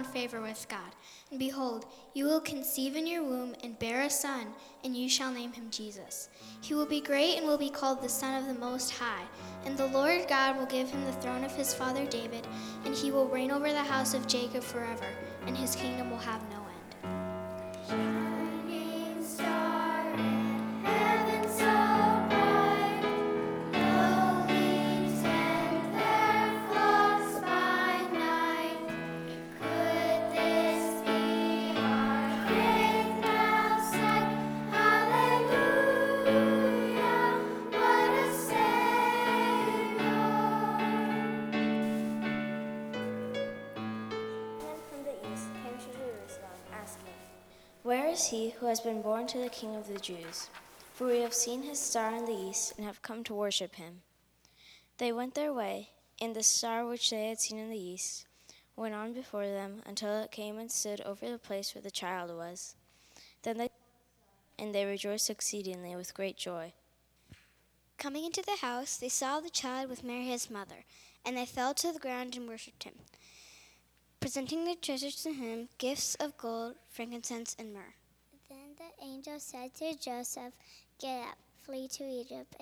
found favor with God. And behold, you will conceive in your womb and bear a son, and you shall name him Jesus. He will be great and will be called the Son of the Most High. And the Lord God will give him the throne of his father David, and he will reign over the house of Jacob forever, and his kingdom will have no end. Is he who has been born to the King of the Jews? For we have seen his star in the east and have come to worship him. They went their way, and the star which they had seen in the east went on before them until it came and stood over the place where the child was. Then they and they rejoiced exceedingly with great joy. Coming into the house, they saw the child with Mary his mother, and they fell to the ground and worshipped him, presenting their treasures to him gifts of gold, frankincense, and myrrh. The angel said to Joseph, Get up, flee to Egypt.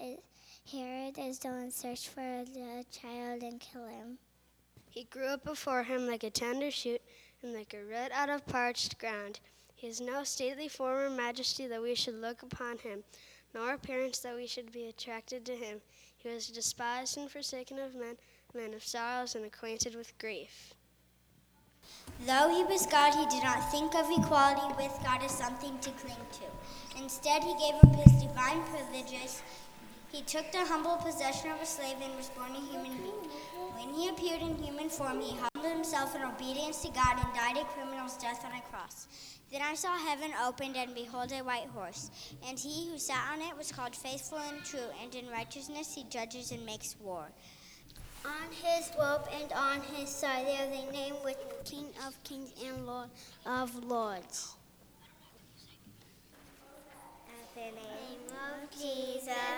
Herod is doing search for the child and kill him. He grew up before him like a tender shoot and like a root out of parched ground. He has no stately form or majesty that we should look upon him, nor appearance that we should be attracted to him. He was despised and forsaken of men, a man of sorrows and acquainted with grief. Though he was God, he did not think of equality with God as something to cling to. Instead, he gave up his divine privileges. He took the humble possession of a slave and was born a human being. When he appeared in human form, he humbled himself in obedience to God and died a criminal's death on a cross. Then I saw heaven opened, and behold, a white horse. And he who sat on it was called Faithful and True, and in righteousness he judges and makes war. On his robe and on his side there is a name with King of Kings and Lord of Lords. At the name of Jesus,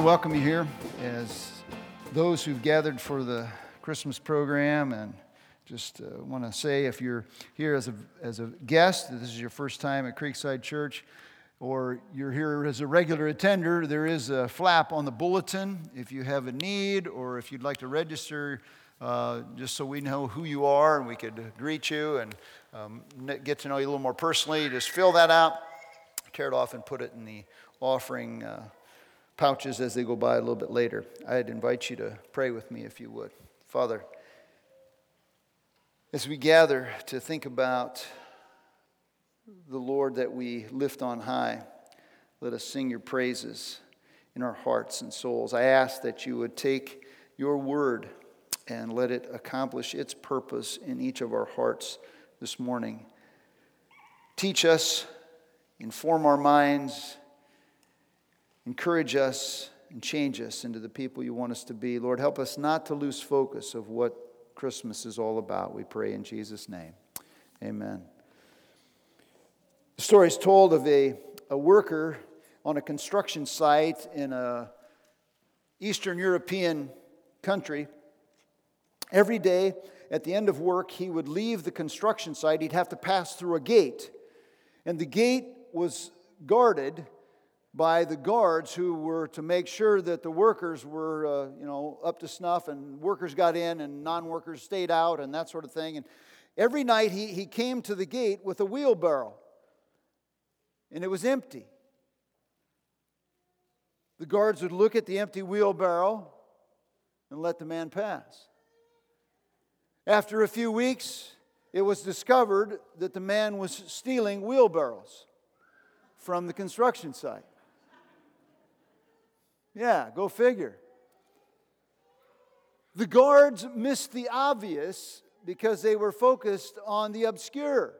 want to welcome you here as those who've gathered for the Christmas program and just uh, want to say if you're here as a, as a guest, this is your first time at Creekside Church, or you're here as a regular attender, there is a flap on the bulletin if you have a need or if you'd like to register, uh, just so we know who you are and we could greet you and um, get to know you a little more personally. Just fill that out, tear it off, and put it in the offering uh, pouches as they go by a little bit later. I'd invite you to pray with me if you would. Father, as we gather to think about the Lord that we lift on high, let us sing your praises in our hearts and souls. I ask that you would take your word and let it accomplish its purpose in each of our hearts this morning. Teach us, inform our minds, encourage us, and change us into the people you want us to be. Lord, help us not to lose focus of what Christmas is all about. We pray in Jesus' name. Amen. The story is told of a, a worker on a construction site in a Eastern European country. Every day at the end of work, he would leave the construction site. He'd have to pass through a gate. And the gate was guarded by the guards who were to make sure that the workers were, uh, you know, up to snuff and workers got in and non workers stayed out and that sort of thing. And every night he, he came to the gate with a wheelbarrow and it was empty. The guards would look at the empty wheelbarrow and let the man pass. After a few weeks, it was discovered that the man was stealing wheelbarrows from the construction site. Yeah, go figure. The guards missed the obvious because they were focused on the obscure.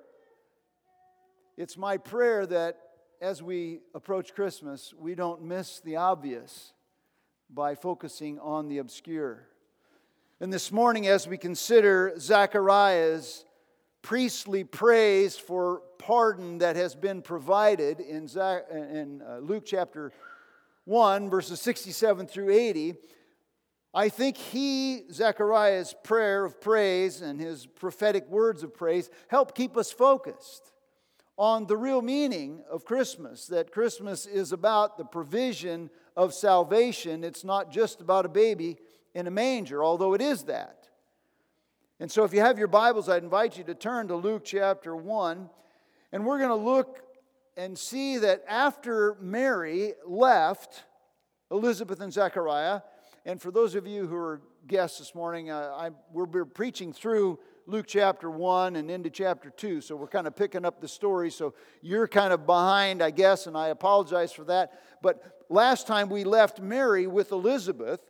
It's my prayer that as we approach Christmas, we don't miss the obvious by focusing on the obscure. And this morning, as we consider Zechariah's priestly praise for pardon that has been provided in, uh, Luke chapter 1, verses 67 through 80, I think he, Zechariah's prayer of praise and his prophetic words of praise, help keep us focused on the real meaning of Christmas that Christmas is about the provision of salvation. It's not just about a baby in a manger, although it is that. And so, if you have your Bibles, I'd invite you to turn to Luke chapter 1. And we're going to look and see that after Mary left Elizabeth and Zechariah, and for those of you who are guests this morning, uh, I, we're preaching through Luke chapter 1 and into chapter 2. So we're kind of picking up the story. So you're kind of behind, I guess, and I apologize for that. But last time we left Mary with Elizabeth,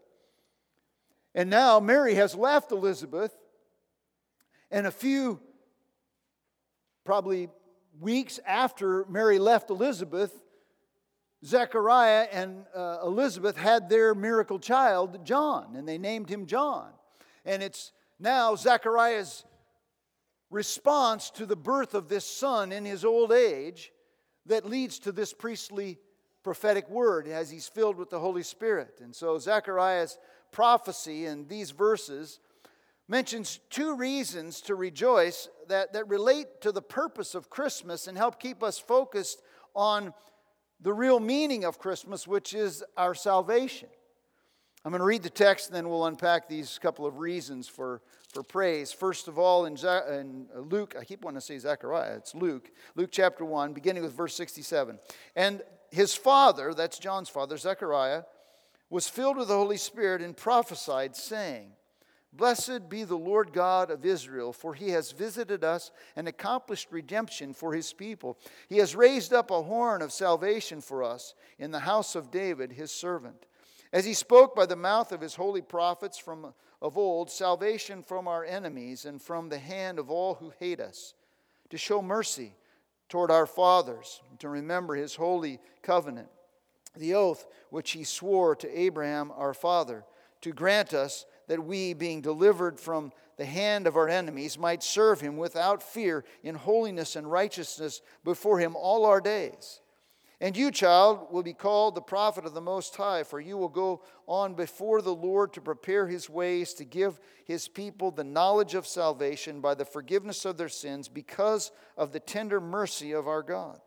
and now Mary has left Elizabeth, and a few, probably weeks after Mary left Elizabeth, Zechariah and uh, Elizabeth had their miracle child, John, and they named him John. And it's now Zechariah's response to the birth of this son in his old age that leads to this priestly prophetic word as he's filled with the Holy Spirit. And so Zechariah's prophecy in these verses mentions two reasons to rejoice that, that relate to the purpose of Christmas and help keep us focused on the real meaning of Christmas, which is our salvation. I'm going to read the text and then we'll unpack these couple of reasons for for praise. First of all, in, in Luke, I keep wanting to say Zechariah, it's Luke, Luke chapter 1, beginning with verse 67. And his father, that's John's father, Zechariah, was filled with the Holy Spirit and prophesied, saying, Blessed be the Lord God of Israel, for he has visited us and accomplished redemption for his people. He has raised up a horn of salvation for us in the house of David, his servant. As he spoke by the mouth of his holy prophets from of old salvation from our enemies and from the hand of all who hate us, to show mercy toward our fathers, to remember his holy covenant, the oath which he swore to Abraham our father, to grant us that we, being delivered from the hand of our enemies, might serve him without fear in holiness and righteousness before him all our days. And you, child, will be called the prophet of the Most High, for you will go on before the Lord to prepare his ways, to give his people the knowledge of salvation by the forgiveness of their sins, because of the tender mercy of our God,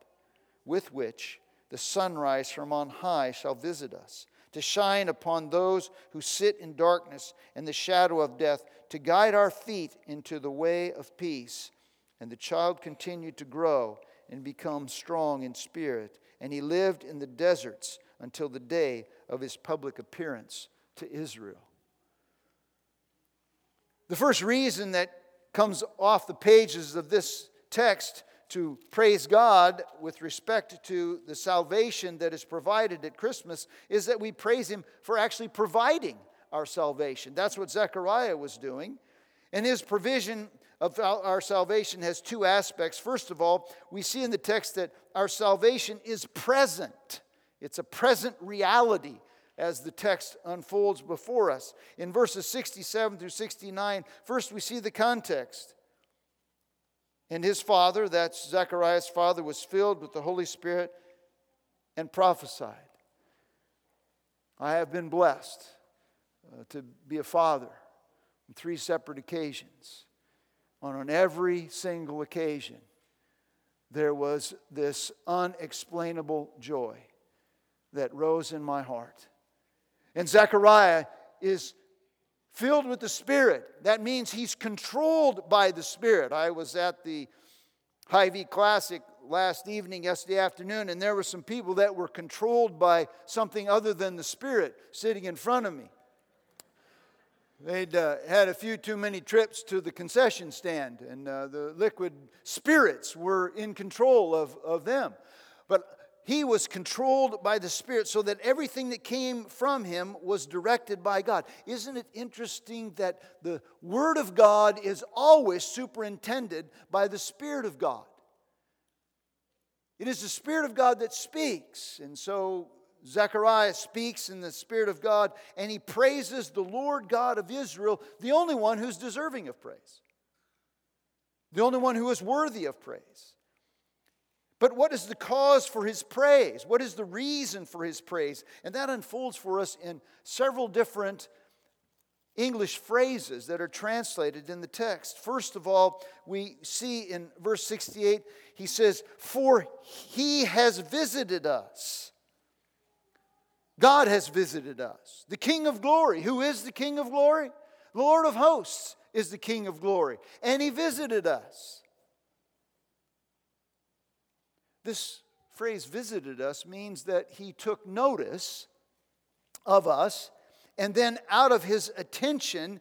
with which the sunrise from on high shall visit us, to shine upon those who sit in darkness and the shadow of death, to guide our feet into the way of peace. And the child continued to grow and become strong in spirit, and he lived in the deserts until the day of his public appearance to Israel. The first reason that comes off the pages of this text to praise God with respect to the salvation that is provided at Christmas is that we praise Him for actually providing our salvation. That's what Zechariah was doing. And his provision of our salvation has two aspects. First of all, we see in the text that our salvation is present, it's a present reality as the text unfolds before us. In verses 67 through 69, first we see the context. And his father, that's Zechariah's father, was filled with the Holy Spirit and prophesied. I have been blessed uh, to be a father on three separate occasions. And on every single occasion, there was this unexplainable joy that rose in my heart. And Zechariah is filled with the Spirit. That means he's controlled by the Spirit. I was at the Hy-Vee Classic last evening, yesterday afternoon, and there were some people that were controlled by something other than the Spirit sitting in front of me. They'd uh, had a few too many trips to the concession stand, and uh, the liquid spirits were in control of, of them. He was controlled by the Spirit so that everything that came from him was directed by God. Isn't it interesting that the Word of God is always superintended by the Spirit of God? It is the Spirit of God that speaks. And so Zechariah speaks in the Spirit of God and he praises the Lord God of Israel, the only one who's deserving of praise, the only one who is worthy of praise. But what is the cause for his praise? What is the reason for his praise? And that unfolds for us in several different English phrases that are translated in the text. First of all, we see in verse 68, he says, For he has visited us. God has visited us. The King of glory. Who is the King of glory? Lord of hosts is the King of glory. And he visited us. This phrase visited us means that he took notice of us, and then out of his attention,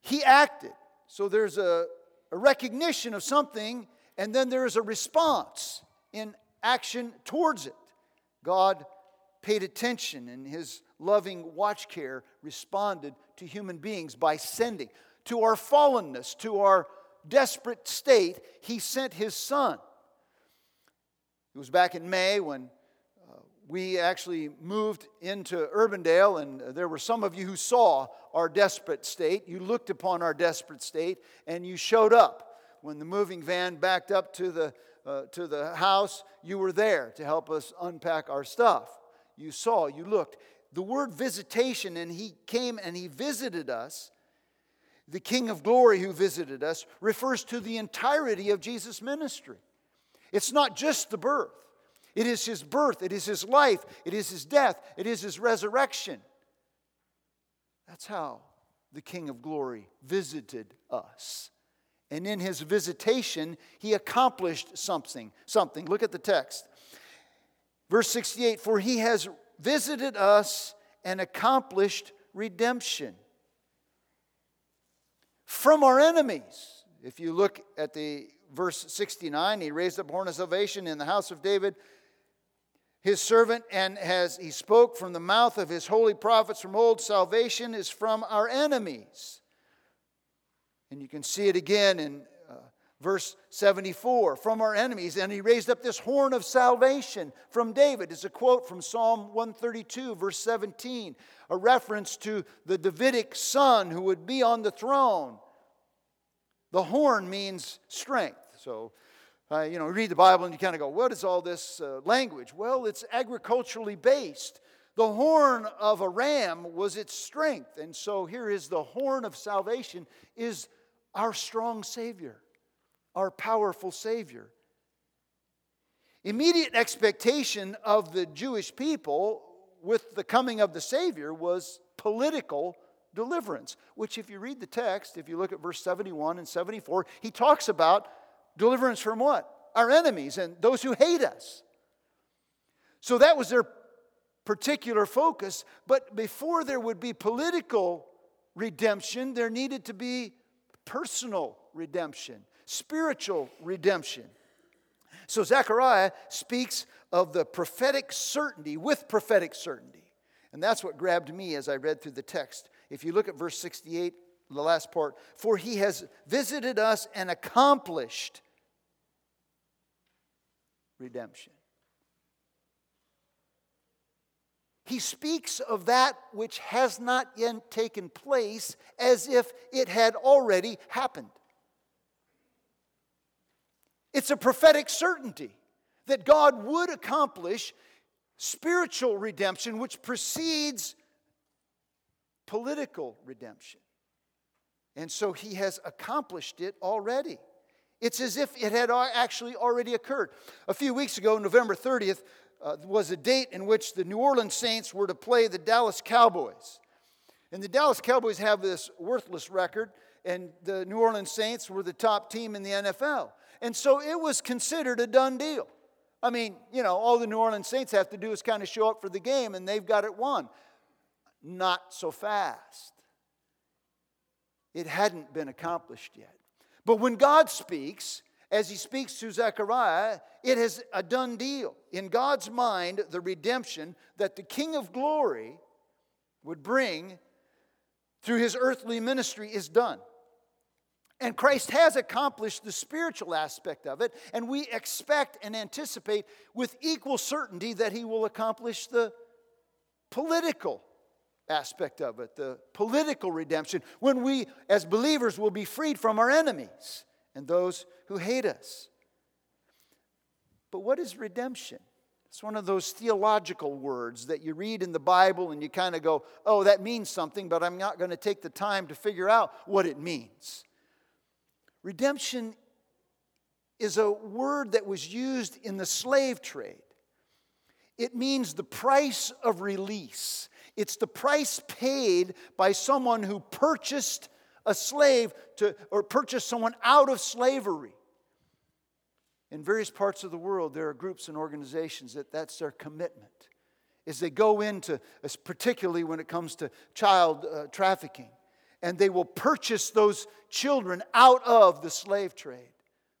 he acted. So there's a, a recognition of something, and then there is a response in action towards it. God paid attention, and his loving watch care responded to human beings by sending. To our fallenness, to our desperate state, he sent his son it was back in May when uh, we actually moved into Urbandale, and there were some of you who saw our desperate state. You looked upon our desperate state, and you showed up. When the moving van backed up to the, uh, to the house, you were there to help us unpack our stuff. You saw, you looked. The word visitation, and he came and he visited us, the King of Glory who visited us, refers to the entirety of Jesus' ministry. It's not just the birth, it is his birth, it is his life, it is his death, it is his resurrection. That's how the King of Glory visited us. And in his visitation, he accomplished something. Something. Look at the text. Verse 68 For he has visited us and accomplished redemption from our enemies. If you look at the verse 69 he raised up horn of salvation in the house of david. His servant and has he spoke from the mouth of his holy prophets from old salvation is from our enemies. And you can see it again in uh, verse 74 from our enemies and he raised up this horn of salvation from david. It's a quote from psalm 132 verse 17 a reference to the davidic son who would be on the throne. The horn means strength so, uh, you know, read the Bible and you kind of go, what is all this uh, language? Well, it's agriculturally based. The horn of a ram was its strength. And so here is the horn of salvation is our strong Savior, our powerful Savior. immediate expectation of the Jewish people with the coming of the Savior was political deliverance, which, if you read the text, if you look at verse 71 and 74, he talks about deliverance from what? Our enemies and those who hate us. So that was their particular focus. But before there would be political redemption, there needed to be personal redemption, spiritual redemption. So Zechariah speaks of the prophetic certainty with prophetic certainty. And that's what grabbed me as I read through the text. If you look at verse 68, the last part, for he has visited us and accomplished redemption. He speaks of that which has not yet taken place as if it had already happened. It's a prophetic certainty that God would accomplish spiritual redemption, which precedes political redemption. And so he has accomplished it already. It's as if it had actually already occurred. A few weeks ago, November 30th, uh, was a date in which the New Orleans Saints were to play the Dallas Cowboys. And the Dallas Cowboys have this worthless record, and the New Orleans Saints were the top team in the NFL. And so it was considered a done deal. I mean, you know, all the New Orleans Saints have to do is kind of show up for the game, and they've got it won. Not so fast. It hadn't been accomplished yet. But when God speaks, as he speaks to Zechariah, it is a done deal. In God's mind, the redemption that the King of glory would bring through his earthly ministry is done. And Christ has accomplished the spiritual aspect of it, and we expect and anticipate with equal certainty that he will accomplish the political aspect of it, the political redemption, when we as believers will be freed from our enemies and those who hate us. But what is redemption? It's one of those theological words that you read in the Bible and you kind of go, oh, that means something, but I'm not going to take the time to figure out what it means. Redemption is a word that was used in the slave trade. It means the price of release. It's the price paid by someone who purchased a slave to, or purchased someone out of slavery. In various parts of the world, there are groups and organizations that that's their commitment. Is they go into, particularly when it comes to child uh, trafficking, and they will purchase those children out of the slave trade.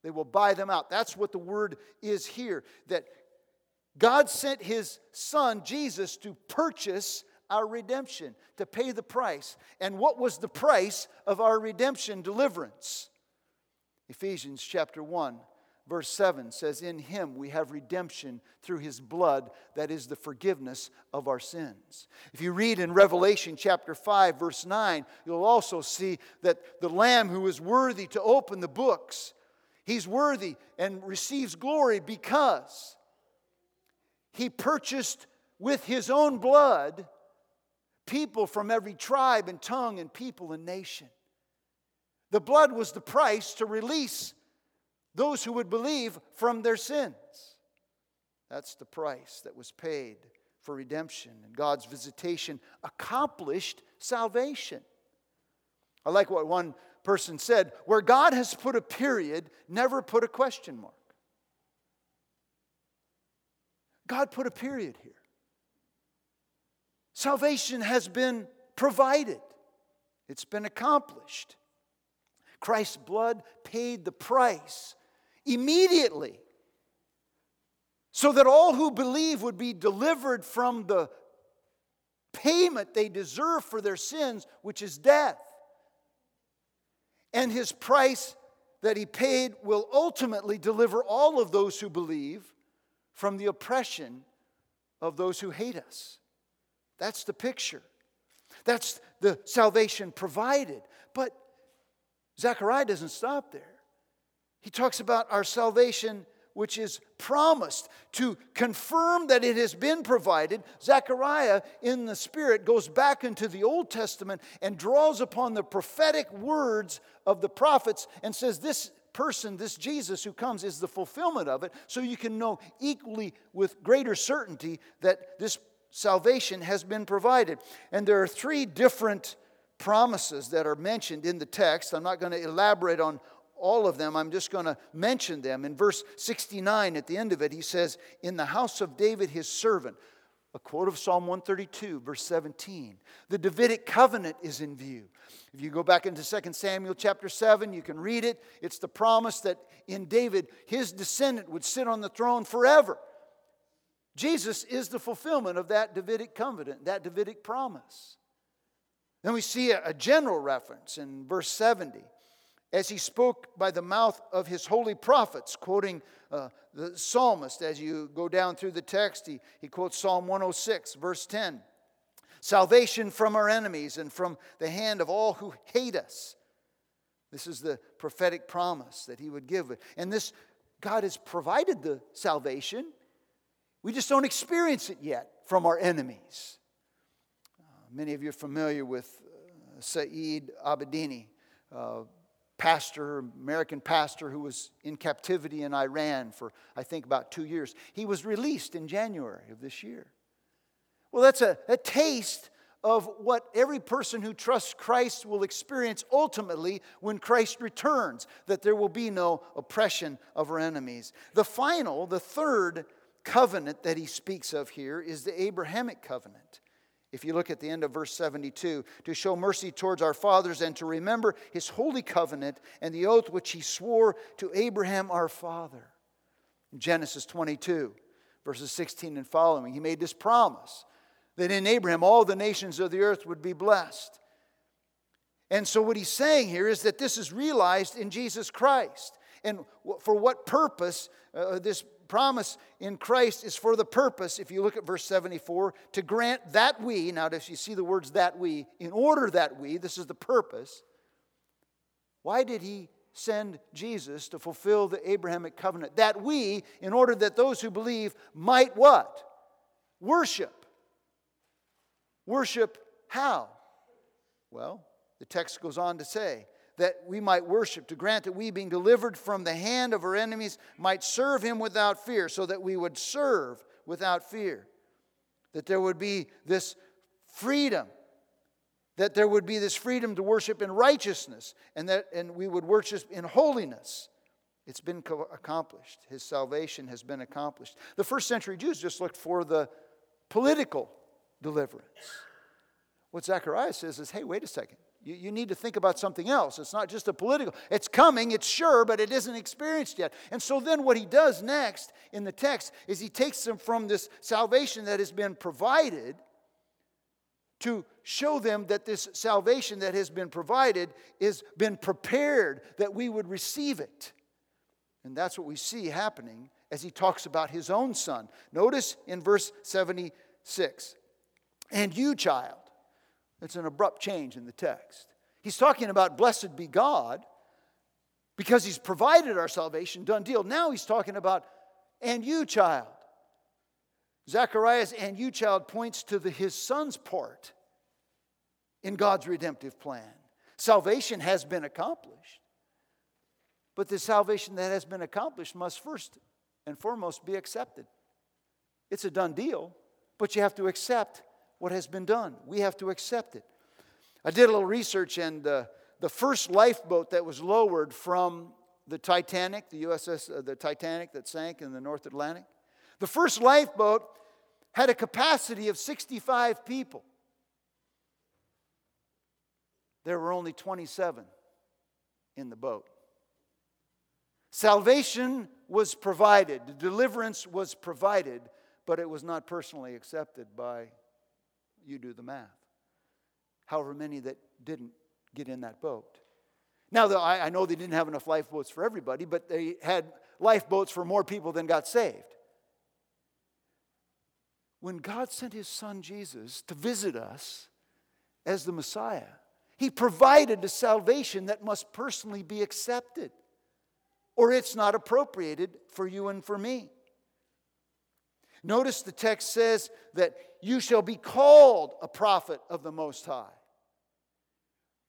They will buy them out. That's what the word is here. That God sent his son, Jesus, to purchase our redemption, to pay the price. And what was the price of our redemption deliverance? Ephesians chapter 1, verse 7 says, In him we have redemption through his blood, that is the forgiveness of our sins. If you read in Revelation chapter 5, verse 9, you'll also see that the Lamb who is worthy to open the books, he's worthy and receives glory because he purchased with his own blood people from every tribe and tongue and people and nation. The blood was the price to release those who would believe from their sins. That's the price that was paid for redemption. And God's visitation accomplished salvation. I like what one person said where God has put a period, never put a question mark. God put a period here. Salvation has been provided, it's been accomplished. Christ's blood paid the price immediately so that all who believe would be delivered from the payment they deserve for their sins, which is death. And his price that he paid will ultimately deliver all of those who believe from the oppression of those who hate us. That's the picture. That's the salvation provided. But Zechariah doesn't stop there. He talks about our salvation, which is promised to confirm that it has been provided. Zechariah, in the Spirit, goes back into the Old Testament and draws upon the prophetic words of the prophets and says, This person, this Jesus who comes, is the fulfillment of it, so you can know equally with greater certainty that this salvation has been provided. And there are three different promises that are mentioned in the text. I'm not going to elaborate on all of them, I'm just going to mention them. In verse 69, at the end of it, he says, In the house of David, his servant. A quote of Psalm 132, verse 17. The Davidic covenant is in view. If you go back into 2 Samuel chapter 7, you can read it. It's the promise that in David, his descendant would sit on the throne forever. Jesus is the fulfillment of that Davidic covenant, that Davidic promise. Then we see a, general reference in verse 70 as he spoke by the mouth of his holy prophets, quoting uh, the psalmist. As you go down through the text, he, he quotes Psalm 106, verse 10 Salvation from our enemies and from the hand of all who hate us. This is the prophetic promise that he would give. And this, God has provided the salvation. We just don't experience it yet from our enemies. Uh, many of you are familiar with uh, Saeed Abedini. Uh, pastor, American pastor who was in captivity in Iran for, I think, about two years. He was released in January of this year. Well, that's a, a taste of what every person who trusts Christ will experience ultimately when Christ returns, that there will be no oppression of our enemies. The final, the third covenant that he speaks of here is the Abrahamic covenant. If you look at the end of verse 72, to show mercy towards our fathers and to remember his holy covenant and the oath which he swore to Abraham our father. In Genesis 22, verses 16 and following, he made this promise that in Abraham all the nations of the earth would be blessed. And so, what he's saying here is that this is realized in Jesus Christ. And for what purpose uh, this promise in Christ is for the purpose, if you look at verse 74, to grant that we, now if you see the words that we, in order that we, this is the purpose. Why did he send Jesus to fulfill the Abrahamic covenant? That we, in order that those who believe might what? Worship. Worship how? Well, the text goes on to say, that we might worship, to grant that we, being delivered from the hand of our enemies, might serve him without fear, so that we would serve without fear. That there would be this freedom, that there would be this freedom to worship in righteousness, and that and we would worship in holiness. It's been co- accomplished. His salvation has been accomplished. The first century Jews just looked for the political deliverance. What Zechariah says is hey, wait a second. You, you need to think about something else. It's not just a political, it's coming, it's sure, but it isn't experienced yet. And so then what he does next in the text is he takes them from this salvation that has been provided to show them that this salvation that has been provided has been prepared that we would receive it. And that's what we see happening as he talks about his own son. Notice in verse 76 And you, child, it's an abrupt change in the text. He's talking about blessed be God because he's provided our salvation, done deal. Now he's talking about and you, child. Zacharias and you, child, points to the, his son's part in God's redemptive plan. Salvation has been accomplished. But the salvation that has been accomplished must first and foremost be accepted. It's a done deal, but you have to accept what has been done. We have to accept it. I did a little research, and uh, the first lifeboat that was lowered from the Titanic, the USS, uh, the Titanic that sank in the North Atlantic, the first lifeboat had a capacity of 65 people. There were only 27 in the boat. Salvation was provided, deliverance was provided, but it was not personally accepted by you do the math. However, many that didn't get in that boat. Now, I know they didn't have enough lifeboats for everybody, but they had lifeboats for more people than got saved. When God sent his son Jesus to visit us as the Messiah, he provided a salvation that must personally be accepted, or it's not appropriated for you and for me. Notice the text says that you shall be called a prophet of the Most High.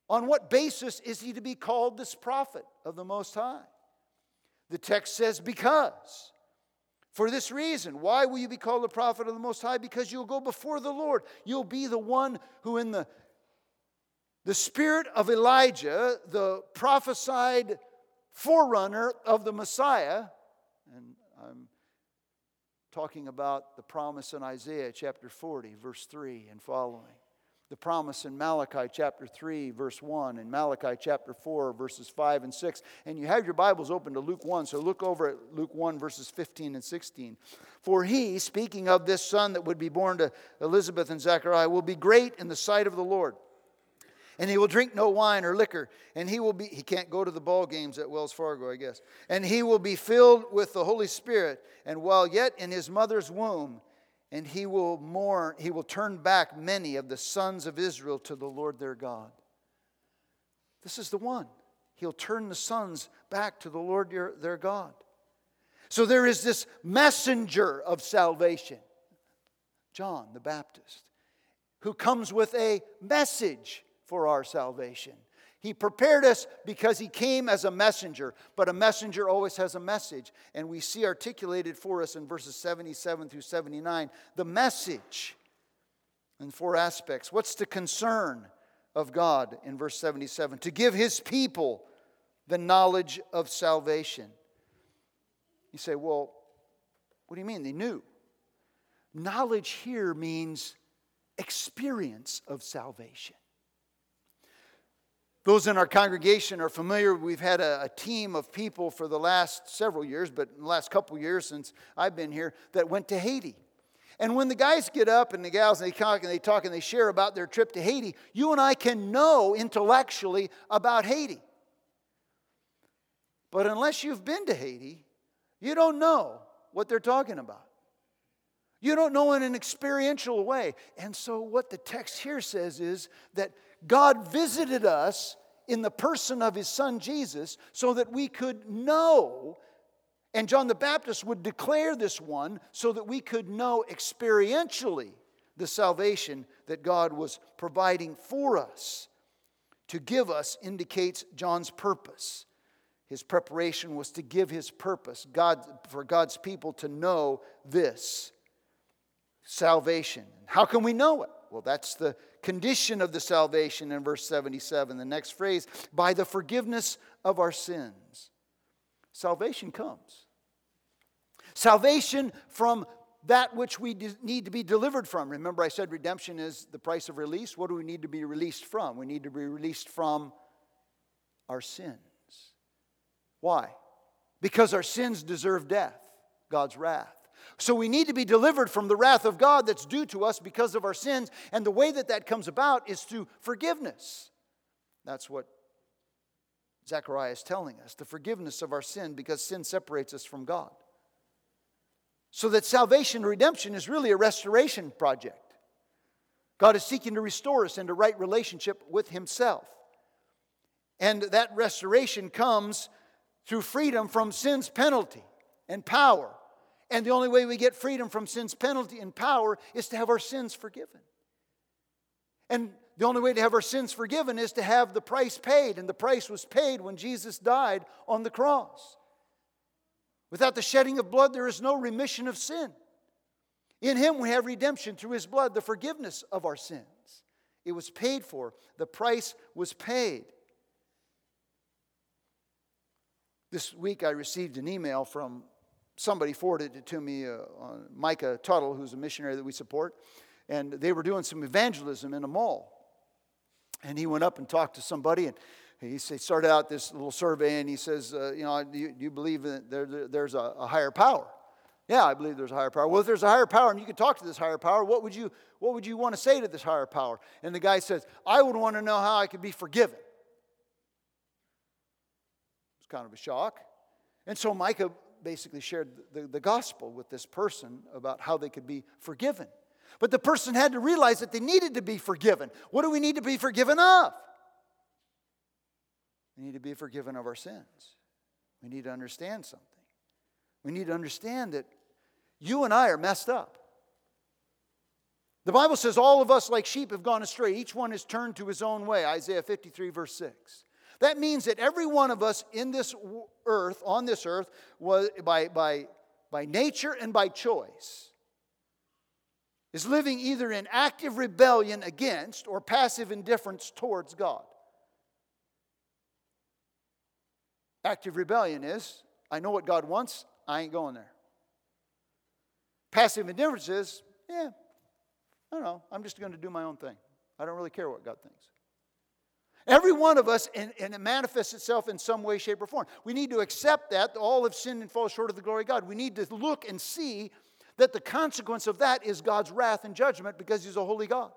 On what basis is he to be called this prophet of the Most High? The text says, because. For this reason, why will you be called a prophet of the Most High? Because you'll go before the Lord. You'll be the one who, in the, the spirit of Elijah, the prophesied forerunner of the Messiah, and I'm talking about the promise in Isaiah chapter 40, verse 3 and following the promise in Malachi chapter 3, verse 1, and Malachi chapter 4, verses 5 and 6. And you have your Bibles open to Luke 1, so look over at Luke 1, verses 15 and 16. For he, speaking of this son that would be born to Elizabeth and Zechariah, will be great in the sight of the Lord. And he will drink no wine or liquor, and he will be, he can't go to the ball games at Wells Fargo, I guess. And he will be filled with the Holy Spirit, and while yet in his mother's womb, and he will mourn, he will turn back many of the sons of Israel to the Lord their God. This is the one. He'll turn the sons back to the Lord their, their God. So there is this messenger of salvation, John the Baptist, who comes with a message for our salvation. He prepared us because he came as a messenger, but a messenger always has a message. And we see articulated for us in verses 77 through 79 the message in four aspects. What's the concern of God in verse 77? To give his people the knowledge of salvation. You say, well, what do you mean? They knew. Knowledge here means experience of salvation. Those in our congregation are familiar. We've had a, a, team of people for the last several years, but in the last couple years since I've been here, that went to Haiti. And when the guys get up and the gals and they talk and they talk and they share about their trip to Haiti, you and I can know intellectually about Haiti. But unless you've been to Haiti, you don't know what they're talking about. You don't know in an experiential way. And so, what the text here says is that God visited us in the person of his son Jesus so that we could know, and John the Baptist would declare this one so that we could know experientially the salvation that God was providing for us. To give us indicates John's purpose. His preparation was to give his purpose, God, for God's people to know this salvation. How can we know it? Well, that's the condition of the salvation in verse 77. The next phrase, by the forgiveness of our sins. Salvation comes. Salvation from that which we need to be delivered from. Remember, I said redemption is the price of release. What do we need to be released from? We need to be released from our sins. Why? Because our sins deserve death, God's wrath. So we need to be delivered from the wrath of God that's due to us because of our sins. And the way that that comes about is through forgiveness. That's what Zechariah is telling us the forgiveness of our sin because sin separates us from God. So that salvation and redemption is really a restoration project. God is seeking to restore us into right relationship with Himself. And that restoration comes through freedom from sin's penalty and power and the only way we get freedom from sin's penalty and power is to have our sins forgiven. And the only way to have our sins forgiven is to have the price paid. And the price was paid when Jesus died on the cross. Without the shedding of blood, there is no remission of sin. In Him, we have redemption through His blood, the forgiveness of our sins. It was paid for, the price was paid. This week, I received an email from somebody forwarded it to me, uh, Micah Tuttle, who's a missionary that we support, and they were doing some evangelism in a mall. And he went up and talked to somebody, and he started out this little survey, and he says, uh, You know, do you, do you believe that there, there's a, a, higher power? Yeah, I believe there's a higher power. Well, if there's a higher power and you could talk to this higher power, what would you, what would you want to say to this higher power? And the guy says, I would want to know how I could be forgiven. It's kind of a shock. And so Micah basically shared the, the gospel with this person about how they could be forgiven. But the person had to realize that they needed to be forgiven. What do we need to be forgiven of? We need to be forgiven of our sins. We need to understand something. We need to understand that you and I are messed up. The Bible says all of us, like sheep, have gone astray. Each one has turned to his own way. Isaiah 53, verse 6. That means that every one of us in this earth, on this earth, was by, by, by nature and by choice, is living either in active rebellion against or passive indifference towards God. Active rebellion is I know what God wants, I ain't going there. Passive indifference is, yeah, I don't know, I'm just going to do my own thing. I don't really care what God thinks. Every one of us, and, and, it manifests itself in some way, shape, or form. We need to accept that all have sinned and fall short of the glory of God. We need to look and see that the consequence of that is God's wrath and judgment because He's a holy God.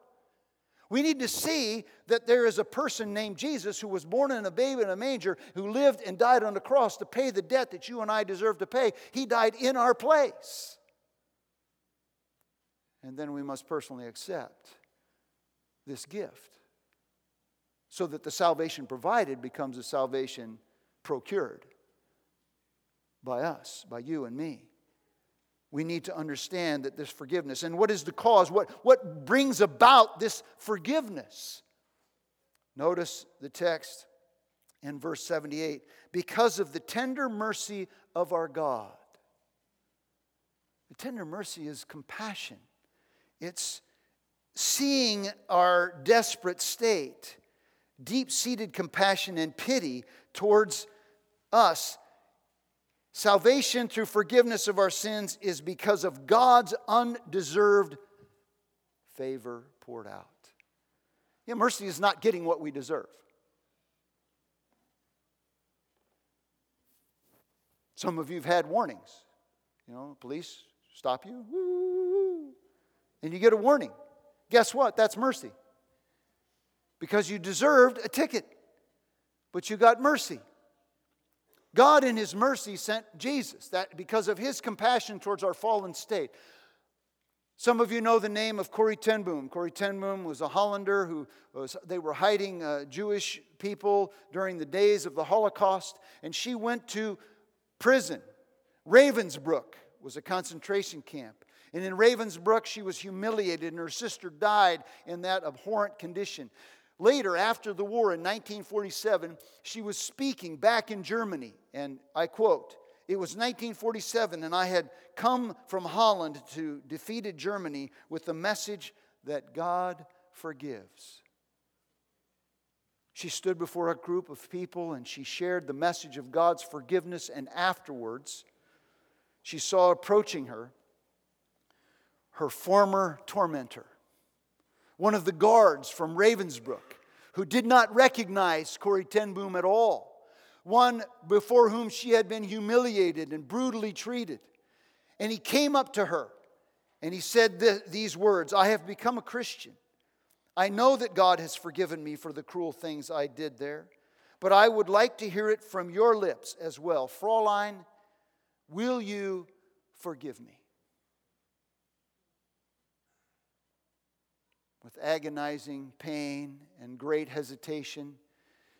We need to see that there is a person named Jesus who was born in a baby in a manger, who lived and died on the cross to pay the debt that you and I deserve to pay. He died in our place. And then we must personally accept this gift so that the salvation provided becomes a salvation procured by us, by you and me. We need to understand that this forgiveness and what is the cause? What, what brings about this forgiveness? Notice the text in verse 78 because of the tender mercy of our god. The tender mercy is compassion. It's seeing our desperate state deep-seated compassion and pity towards us Salvation through forgiveness of our sins is because of God's undeserved favor poured out. Yeah, mercy is not getting what we deserve. Some of you have had warnings. You know, police stop you, and you get a warning. Guess what? That's mercy. Because you deserved a ticket, but you got mercy. God, in His mercy, sent Jesus that because of His compassion towards our fallen state. Some of you know the name of Corrie ten Boom. Corrie ten Boom was a Hollander who was, they were hiding uh, Jewish people during the days of the Holocaust, and she went to prison. Ravensbrück was a concentration camp. And in Ravensbrück, she was humiliated, and her sister died in that abhorrent condition. Later, after the war in 1947, she was speaking back in Germany, and I quote, It was 1947, and I had come from Holland to defeated Germany with the message that God forgives. She stood before a group of people and she shared the message of God's forgiveness, and afterwards, she saw approaching her her former tormentor one of the guards from Ravensbrück, who did not recognize Corrie ten Boom at all, one before whom she had been humiliated and brutally treated. And he came up to her and he said th- these words I have become a Christian. I know that God has forgiven me for the cruel things I did there, but I would like to hear it from your lips as well. Fraulein, will you forgive me? With agonizing pain and great hesitation,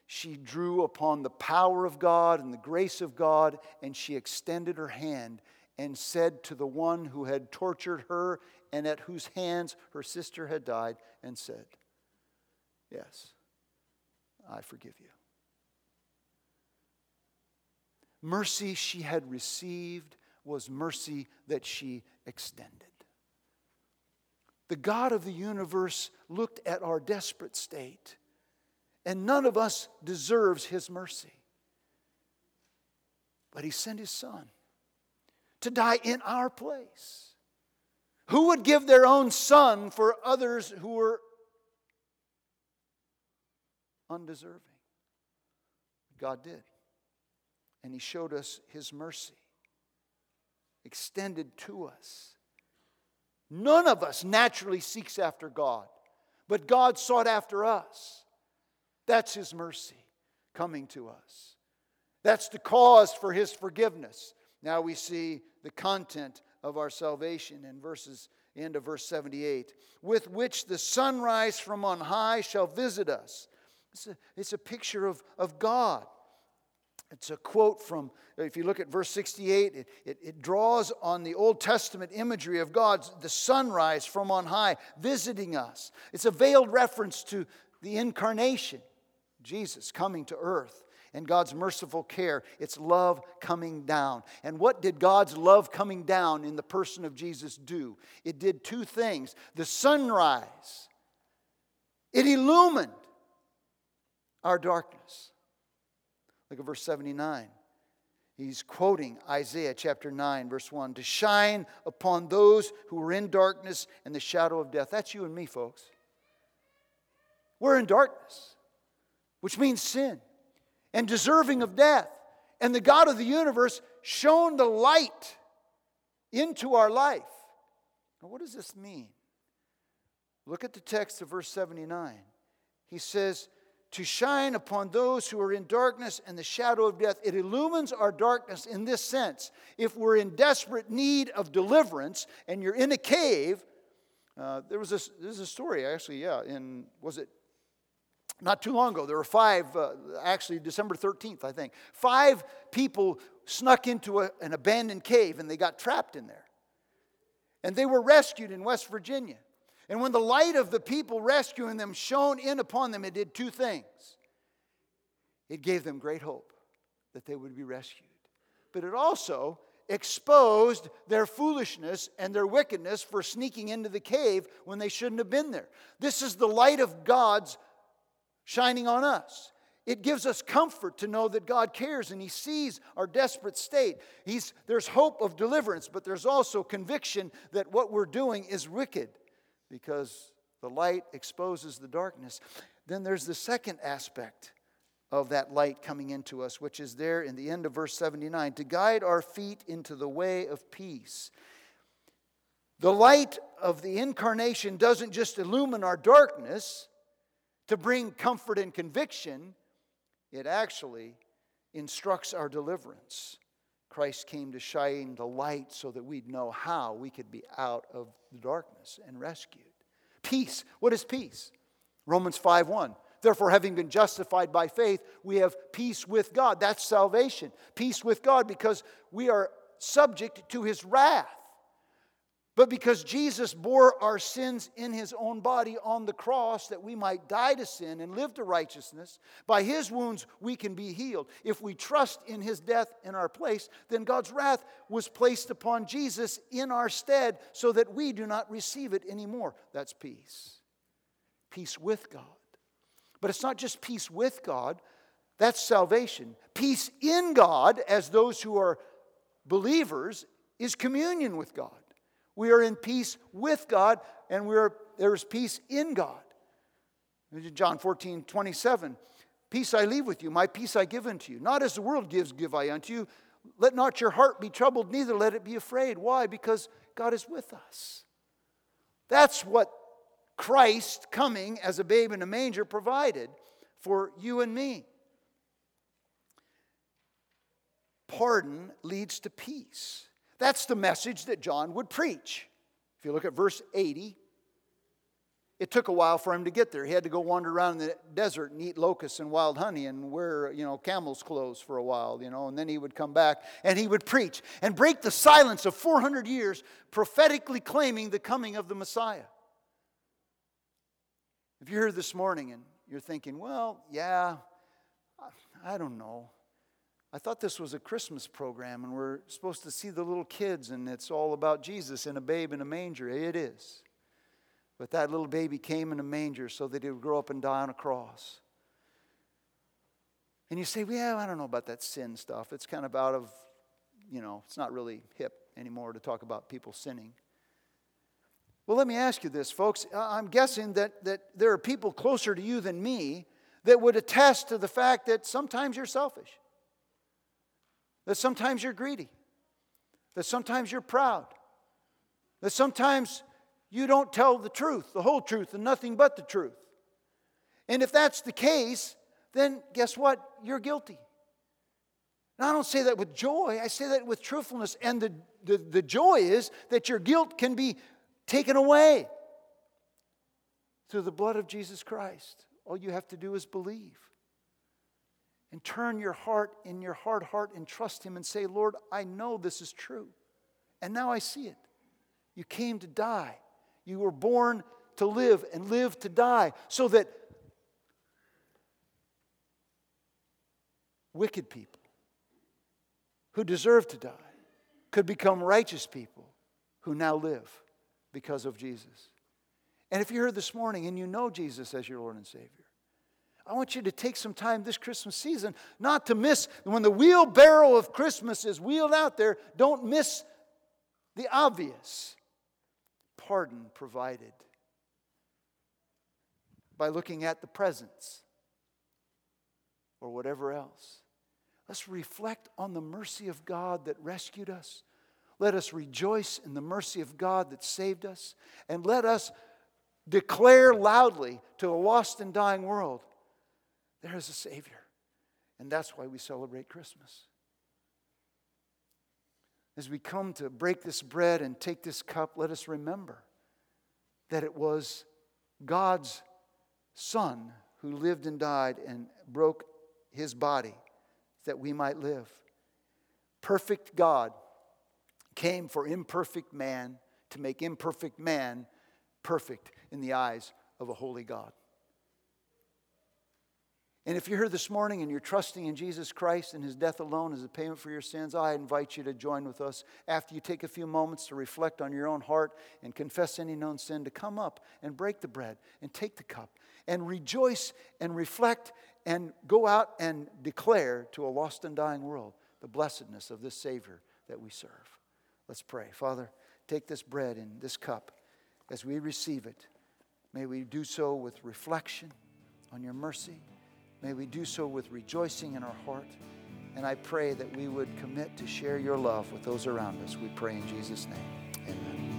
she drew upon the power of God and the grace of God, and she extended her hand and said to the one who had tortured her and at whose hands her sister had died, and said, Yes, I forgive you. Mercy she had received was mercy that she extended. The God of the universe looked at our desperate state, and none of us deserves His mercy. But He sent His Son to die in our place. Who would give their own son for others who were undeserving? God did. And He showed us His mercy extended to us. None of us naturally seeks after God, but God sought after us. That's His mercy coming to us. That's the cause for His forgiveness. Now we see the content of our salvation in verses end of verse 78 with which the sunrise from on high shall visit us it's a, it's a picture of, of god it's a quote from, if you look at verse 68, it, it, it, draws on the Old Testament imagery of God's, the sunrise from on high visiting us. It's a veiled reference to the incarnation, Jesus coming to earth and God's merciful care. It's love coming down. And what did God's love coming down in the person of Jesus do? It did two things. The sunrise, it illumined our darkness. Look at verse 79. He's quoting Isaiah chapter 9, verse 1 to shine upon those who are in darkness and the shadow of death. That's you and me, folks. We're in darkness, which means sin and deserving of death. And the God of the universe shone the light into our life. Now, what does this mean? Look at the text of verse 79. He says, to shine upon those who are in darkness and the shadow of death. It illumines our darkness in this sense. If we're in desperate need of deliverance and you're in a cave, uh, there was a, there's a story actually, yeah, in, was it not too long ago, there were five, uh, actually December 13th, I think, five people snuck into a, an abandoned cave and they got trapped in there. And they were rescued in West Virginia. And when the light of the people rescuing them shone in upon them, it did two things. It gave them great hope that they would be rescued, but it also exposed their foolishness and their wickedness for sneaking into the cave when they shouldn't have been there. This is the light of God's shining on us. It gives us comfort to know that God cares and He sees our desperate state. He's, there's hope of deliverance, but there's also conviction that what we're doing is wicked because the light exposes the darkness. Then there's the second aspect of that light coming into us, which is there in the end of verse 79 to guide our feet into the way of peace. The light of the incarnation doesn't just illumine our darkness, to bring comfort and conviction, it actually instructs our deliverance. Christ came to shine the light so that we'd know how we could be out of the darkness and rescued. Peace. What is peace? Romans 5 1. Therefore, having been justified by faith, we have peace with God. That's salvation. Peace with God because we are subject to his wrath. But because Jesus bore our sins in his own body on the cross that we might die to sin and live to righteousness, by his wounds we can be healed. If we trust in his death in our place, then God's wrath was placed upon Jesus in our stead so that we do not receive it anymore. That's peace. Peace with God. But it's not just peace with God, that's salvation. Peace in God, as those who are believers, is communion with God. We are in peace with God, and we are, there is peace in God. John 14, 27. Peace I leave with you, my peace I give unto you. Not as the world gives, give I unto you. Let not your heart be troubled, neither let it be afraid. Why? Because God is with us. That's what Christ coming as a babe in a manger provided for you and me. Pardon leads to peace. That's the message that John would preach. If you look at verse 80, it took a while for him to get there. He had to go wander around in the desert and eat locusts and wild honey and wear, you know, camel's clothes for a while, you know, and then he would come back and he would preach and break the silence of 400 years, prophetically claiming the coming of the Messiah. If you're here this morning and you're thinking, well, yeah, I don't know. I thought this was a Christmas program and we're supposed to see the little kids and it's all about Jesus and a babe in a manger. It is. But that little baby came in a manger so that he would grow up and die on a cross. And you say, well, yeah, I don't know about that sin stuff. It's kind of out of, you know, it's not really hip anymore to talk about people sinning. Well, let me ask you this, folks. I'm guessing that, that there are people closer to you than me that would attest to the fact that sometimes you're selfish that sometimes you're greedy, that sometimes you're proud, that sometimes you don't tell the truth, the whole truth, and nothing but the truth. And if that's the case, then guess what? You're guilty. Now, I don't say that with joy, I say that with truthfulness. And the, the, the joy is that your guilt can be taken away through the blood of Jesus Christ. All you have to do is believe and turn your heart in your hard heart and trust Him and say, Lord, I know this is true. And now I see it. You came to die. You were born to live and live to die so that wicked people who deserve to die could become righteous people who now live because of Jesus. And if you're here this morning and you know Jesus as your Lord and Savior, I want you to take some time this Christmas season not to miss when the wheelbarrow of Christmas is wheeled out there, don't miss the obvious pardon provided by looking at the presents or whatever else. Let's reflect on the mercy of God that rescued us. Let us rejoice in the mercy of God that saved us. And let us declare loudly to a lost and dying world there is a Savior. And that's why we celebrate Christmas. As we come to break this bread and take this cup, let us remember that it was God's Son who lived and died and broke his body that we might live. Perfect God came for imperfect man to make imperfect man perfect in the eyes of a holy God. And if you're here this morning and you're trusting in Jesus Christ and his death alone as a payment for your sins, I invite you to join with us after you take a few moments to reflect on your own heart and confess any known sin, to come up and break the bread and take the cup and rejoice and reflect and go out and declare to a lost and dying world the blessedness of this Savior that we serve. Let's pray. Father, take this bread and this cup as we receive it. May we do so with reflection on your mercy. May we do so with rejoicing in our heart. And I pray that we would commit to share your love with those around us. We pray in Jesus' name. Amen.